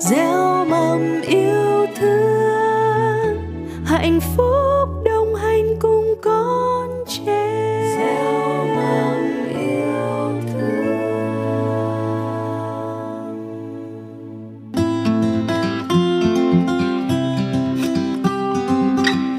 gieo mầm yêu thương hạnh phúc đồng hành cùng con trẻ. Gieo mầm yêu thương.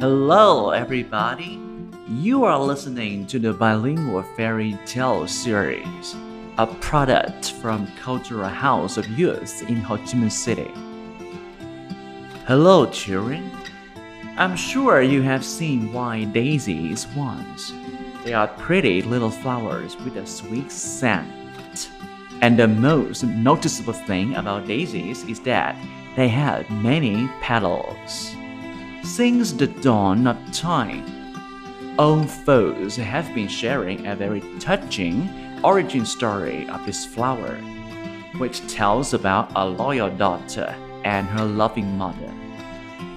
Hello, everybody. You are listening to the bilingual fairy tale series, a product from Cultural House of Youth in Ho Chi Minh City. Hello, children. I'm sure you have seen white daisies once. They are pretty little flowers with a sweet scent. And the most noticeable thing about daisies is that they have many petals. Since the dawn of time, old folks have been sharing a very touching origin story of this flower, which tells about a loyal daughter and her loving mother.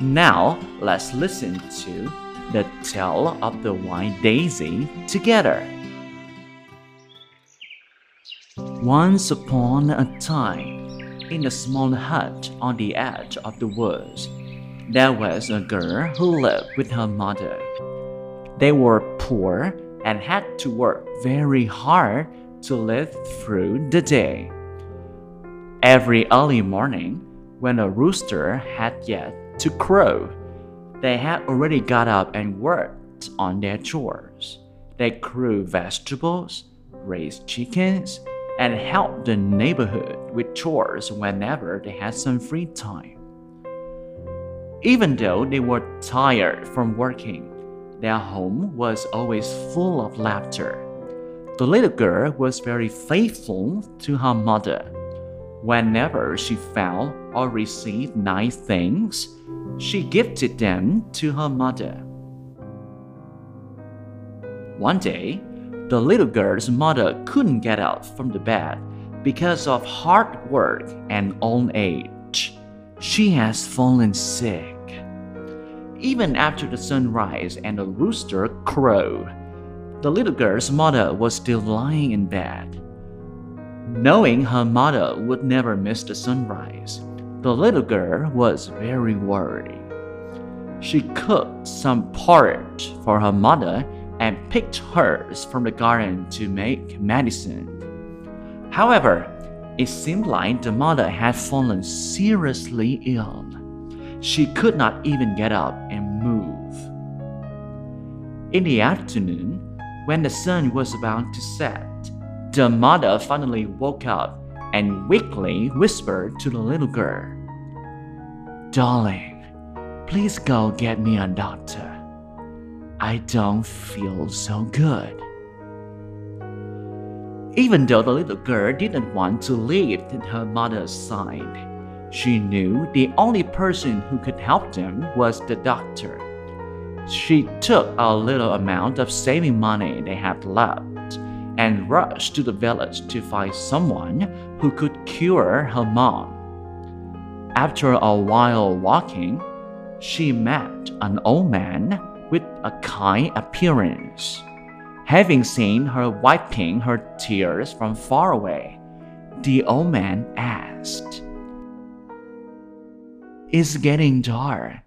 Now, let's listen to the tale of the white daisy together. Once upon a time, in a small hut on the edge of the woods, there was a girl who lived with her mother. They were poor and had to work very hard to live through the day. Every early morning, when a rooster had yet to crow, they had already got up and worked on their chores. They grew vegetables, raised chickens, and helped the neighborhood with chores whenever they had some free time. Even though they were tired from working, their home was always full of laughter. The little girl was very faithful to her mother. Whenever she found or received nice things, she gifted them to her mother. One day, the little girl's mother couldn't get up from the bed because of hard work and old age. She has fallen sick. Even after the sunrise and the rooster crowed, the little girl's mother was still lying in bed. Knowing her mother would never miss the sunrise, the little girl was very worried. She cooked some porridge for her mother and picked herbs from the garden to make medicine. However, it seemed like the mother had fallen seriously ill. She could not even get up and move. In the afternoon, when the sun was about to set, the mother finally woke up and weakly whispered to the little girl, Darling, please go get me a doctor. I don't feel so good. Even though the little girl didn't want to leave her mother's side, she knew the only person who could help them was the doctor. She took a little amount of saving money they had left and rushed to the village to find someone who could cure her mom. After a while walking, she met an old man with a kind appearance. Having seen her wiping her tears from far away, the old man asked, It's getting dark.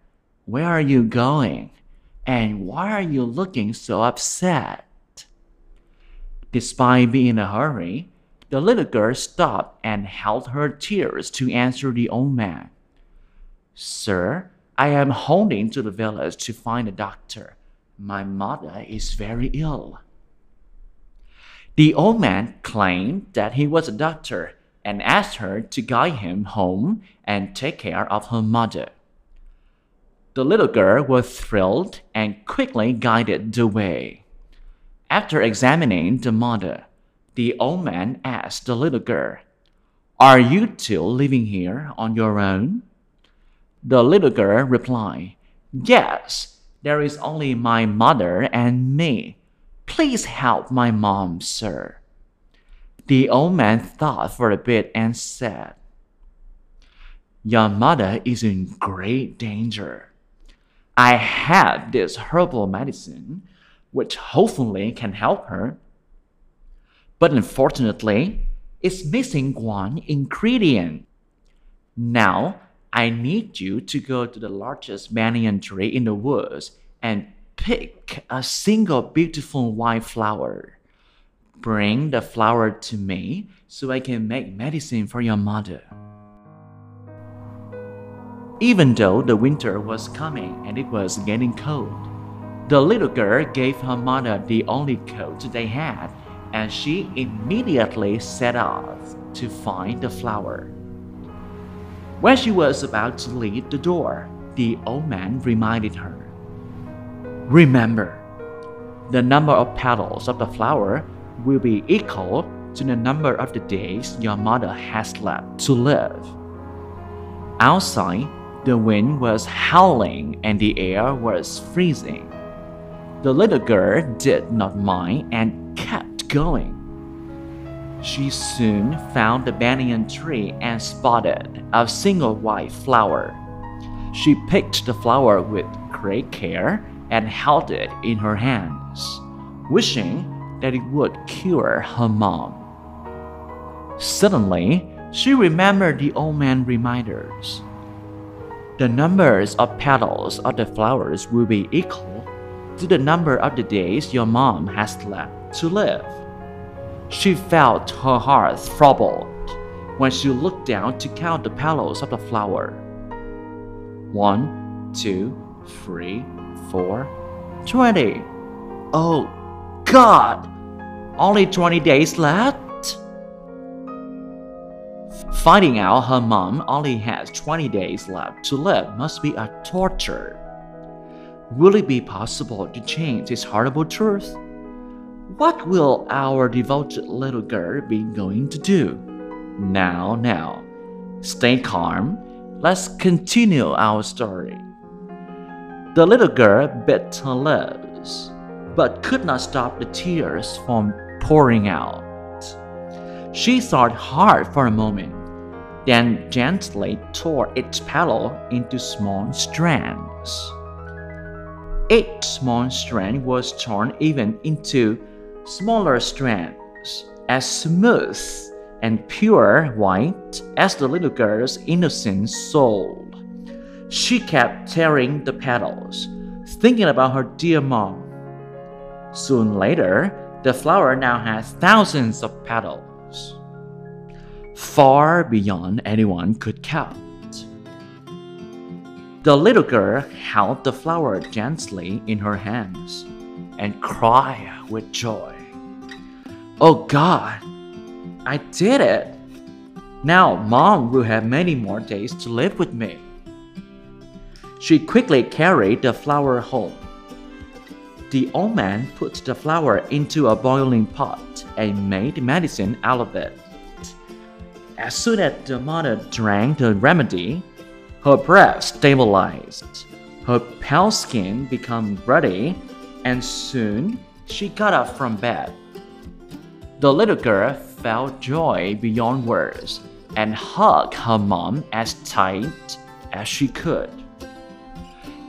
Where are you going? And why are you looking so upset? Despite being in a hurry, the little girl stopped and held her tears to answer the old man. Sir, I am holding to the village to find a doctor. My mother is very ill. The old man claimed that he was a doctor and asked her to guide him home and take care of her mother. The little girl was thrilled and quickly guided the way. After examining the mother, the old man asked the little girl, Are you two living here on your own? The little girl replied, Yes, there is only my mother and me. Please help my mom, sir. The old man thought for a bit and said, Your mother is in great danger. I have this herbal medicine which hopefully can help her. But unfortunately, it's missing one ingredient. Now, I need you to go to the largest banyan tree in the woods and pick a single beautiful white flower. Bring the flower to me so I can make medicine for your mother. Even though the winter was coming and it was getting cold, the little girl gave her mother the only coat they had, and she immediately set off to find the flower. When she was about to leave the door, the old man reminded her Remember, the number of petals of the flower will be equal to the number of the days your mother has left to live. Outside, the wind was howling and the air was freezing. The little girl did not mind and kept going. She soon found the banyan tree and spotted a single white flower. She picked the flower with great care and held it in her hands, wishing that it would cure her mom. Suddenly, she remembered the old man's reminders. The numbers of petals of the flowers will be equal to the number of the days your mom has left to live. She felt her heart troubled when she looked down to count the petals of the flower. One, two, three, four, twenty. Oh, God! Only 20 days left? Finding out her mom only has 20 days left to live must be a torture. Will it be possible to change this horrible truth? What will our devoted little girl be going to do? Now, now, stay calm. Let's continue our story. The little girl bit her lips, but could not stop the tears from pouring out. She thought hard for a moment, then gently tore each petal into small strands. Each small strand was torn even into smaller strands, as smooth and pure white as the little girl's innocent soul. She kept tearing the petals, thinking about her dear mom. Soon later, the flower now has thousands of petals, far beyond anyone could count. The little girl held the flower gently in her hands and cried with joy. Oh God, I did it! Now mom will have many more days to live with me. She quickly carried the flower home. The old man put the flower into a boiling pot and made medicine out of it. As soon as the mother drank the remedy, her breath stabilized, her pale skin became ruddy, and soon she got up from bed. The little girl felt joy beyond words and hugged her mom as tight as she could.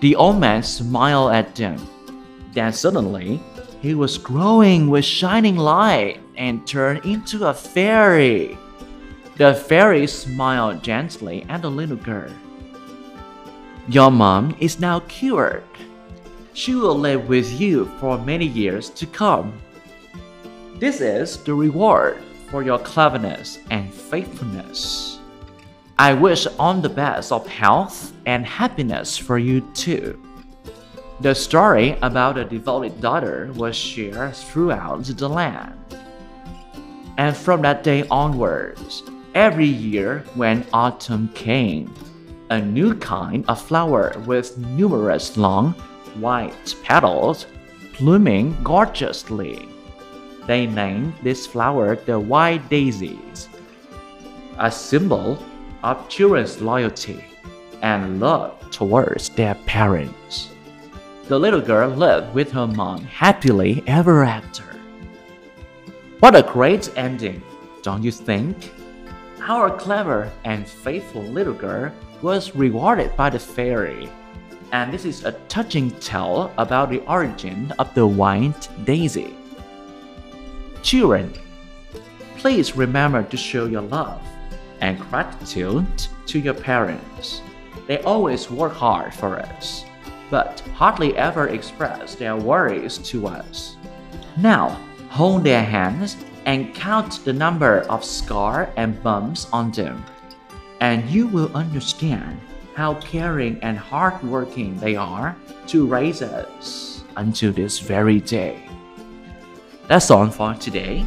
The old man smiled at them. Then suddenly, he was glowing with shining light and turned into a fairy. The fairy smiled gently at the little girl. Your mom is now cured. She will live with you for many years to come. This is the reward for your cleverness and faithfulness. I wish all the best of health and happiness for you too. The story about a devoted daughter was shared throughout the land. And from that day onwards, every year when autumn came, a new kind of flower with numerous long, white petals blooming gorgeously. They named this flower the white daisies, a symbol of children's loyalty and love towards their parents. The little girl lived with her mom happily ever after. What a great ending, don't you think? Our clever and faithful little girl was rewarded by the fairy. And this is a touching tale about the origin of the white daisy. Children, please remember to show your love and gratitude to your parents. They always work hard for us, but hardly ever express their worries to us. Now, hold their hands and count the number of scars and bumps on them, and you will understand how caring and hardworking they are to raise us until this very day. That's all for today.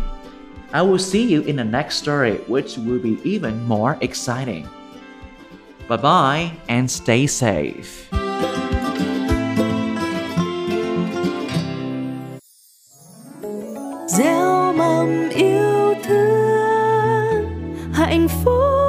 I will see you in the next story, which will be even more exciting. Bye bye and stay safe. Gieo yêu thương hạnh phúc.